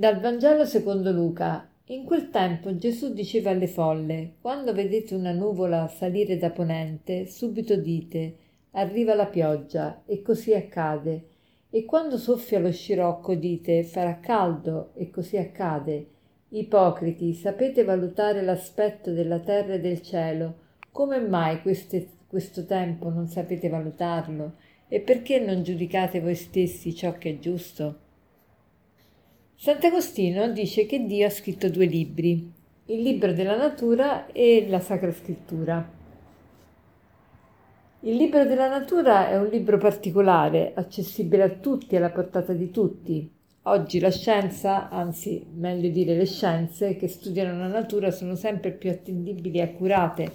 Dal Vangelo secondo Luca. In quel tempo Gesù diceva alle folle, quando vedete una nuvola salire da ponente, subito dite, arriva la pioggia, e così accade. E quando soffia lo scirocco dite, farà caldo, e così accade. Ipocriti, sapete valutare l'aspetto della terra e del cielo. Come mai queste, questo tempo non sapete valutarlo? E perché non giudicate voi stessi ciò che è giusto? Sant'Agostino dice che Dio ha scritto due libri, il libro della natura e la Sacra Scrittura. Il libro della natura è un libro particolare, accessibile a tutti, alla portata di tutti. Oggi la scienza, anzi meglio dire le scienze che studiano la natura sono sempre più attendibili e accurate.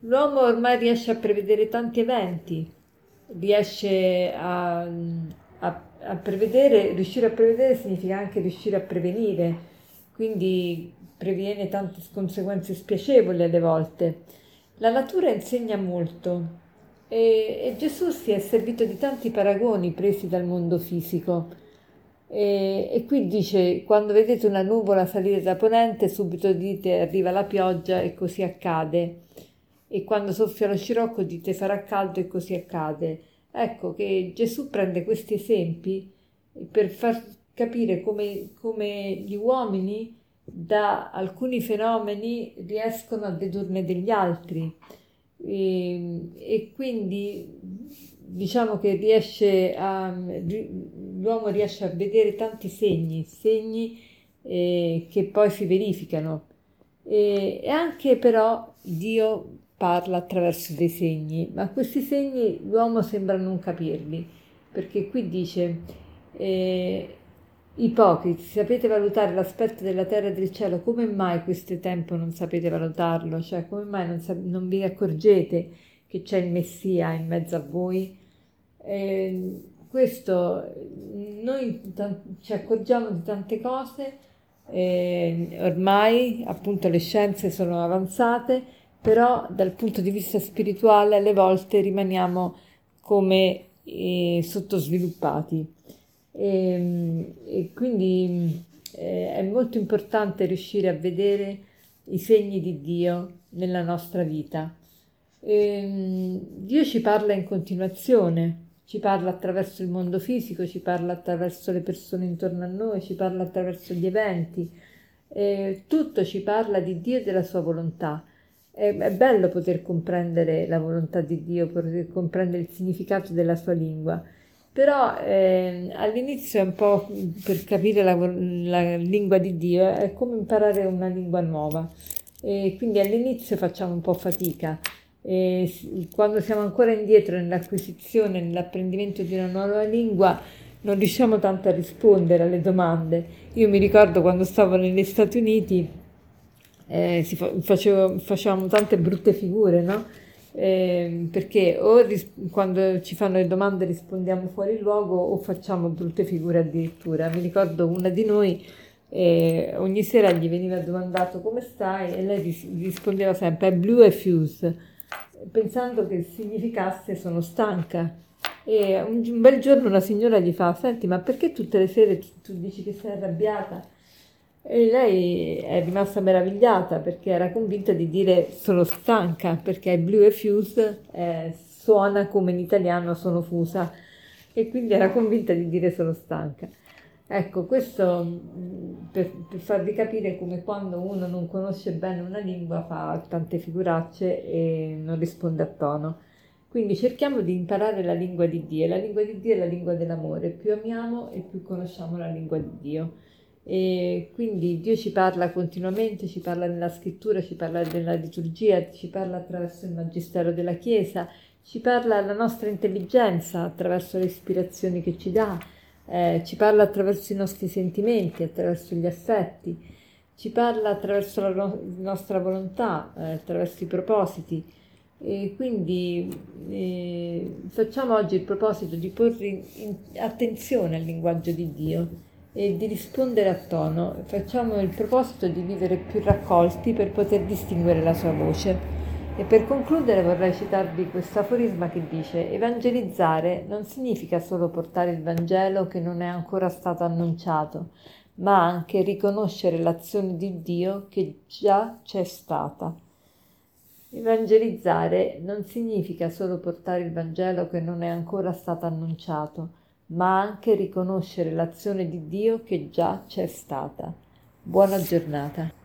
L'uomo ormai riesce a prevedere tanti eventi, riesce a, a a prevedere, riuscire a prevedere significa anche riuscire a prevenire, quindi previene tante conseguenze spiacevoli alle volte. La natura insegna molto e, e Gesù si è servito di tanti paragoni presi dal mondo fisico. E, e, qui dice: Quando vedete una nuvola salire da ponente, subito dite arriva la pioggia e così accade. E quando soffia lo scirocco, dite farà caldo e così accade. Ecco che Gesù prende questi esempi per far capire come, come gli uomini da alcuni fenomeni riescono a dedurne degli altri. E, e quindi diciamo che riesce a, l'uomo riesce a vedere tanti segni, segni eh, che poi si verificano. E, e anche però Dio parla attraverso dei segni, ma questi segni l'uomo sembra non capirli, perché qui dice, eh, ipocriti, sapete valutare l'aspetto della terra e del cielo, come mai questo tempo non sapete valutarlo? Cioè, come mai non, sap- non vi accorgete che c'è il Messia in mezzo a voi? Eh, questo, noi t- ci accorgiamo di tante cose, eh, ormai appunto le scienze sono avanzate, però dal punto di vista spirituale alle volte rimaniamo come eh, sottosviluppati. E, ehm, e quindi eh, è molto importante riuscire a vedere i segni di Dio nella nostra vita. E, ehm, Dio ci parla in continuazione, ci parla attraverso il mondo fisico, ci parla attraverso le persone intorno a noi, ci parla attraverso gli eventi, e tutto ci parla di Dio e della sua volontà è, è bello poter comprendere la volontà di Dio, poter comprendere il significato della sua lingua. Però eh, all'inizio è un po' per capire la, la, lingua di Dio, è come imparare una lingua nuova. E quindi all'inizio facciamo un po' fatica. E quando siamo ancora indietro nell'acquisizione, nell'apprendimento di una nuova lingua, non riusciamo tanto a rispondere alle domande. Io mi ricordo quando stavo negli Stati Uniti, eh, fa- facevo, facevamo tante brutte figure, no? Eh, perché o ris- quando ci fanno le domande rispondiamo fuori luogo o facciamo brutte figure addirittura. Mi ricordo una di noi, eh, ogni sera gli veniva domandato come stai e lei ris- rispondeva sempre è blue e fuse, pensando che significasse sono stanca. E un, un bel giorno una signora gli fa, senti ma perché tutte le sere tu, tu dici che sei arrabbiata? E lei è rimasta meravigliata perché era convinta di dire sono stanca, perché Blue e Fuse eh, suona come in italiano sono fusa e quindi era convinta di dire sono stanca. Ecco, questo mm, per, per, farvi capire come quando uno non conosce bene una lingua fa tante figuracce e non risponde a tono. Quindi cerchiamo di imparare la lingua di Dio. La lingua di Dio è la lingua dell'amore. Più amiamo e più conosciamo la lingua di Dio. E quindi Dio ci parla continuamente, ci parla nella scrittura, ci parla nella liturgia, ci parla attraverso il magistero della Chiesa, ci parla alla nostra intelligenza attraverso le ispirazioni che ci dà, eh, ci parla attraverso i nostri sentimenti, attraverso gli affetti, ci parla attraverso la no- nostra volontà, eh, attraverso i propositi. E quindi eh, facciamo oggi il proposito di porre in attenzione al linguaggio di Dio e di rispondere a tono. Facciamo il proposito di vivere più raccolti per poter distinguere la sua voce. E per concludere vorrei citarvi questo aforisma che dice evangelizzare non significa solo portare il Vangelo che non è ancora stato annunciato, ma anche riconoscere l'azione di Dio che già c'è stata. Evangelizzare non significa solo portare il Vangelo che non è ancora stato annunciato, ma anche riconoscere l'azione di Dio che già c'è stata. Buona giornata.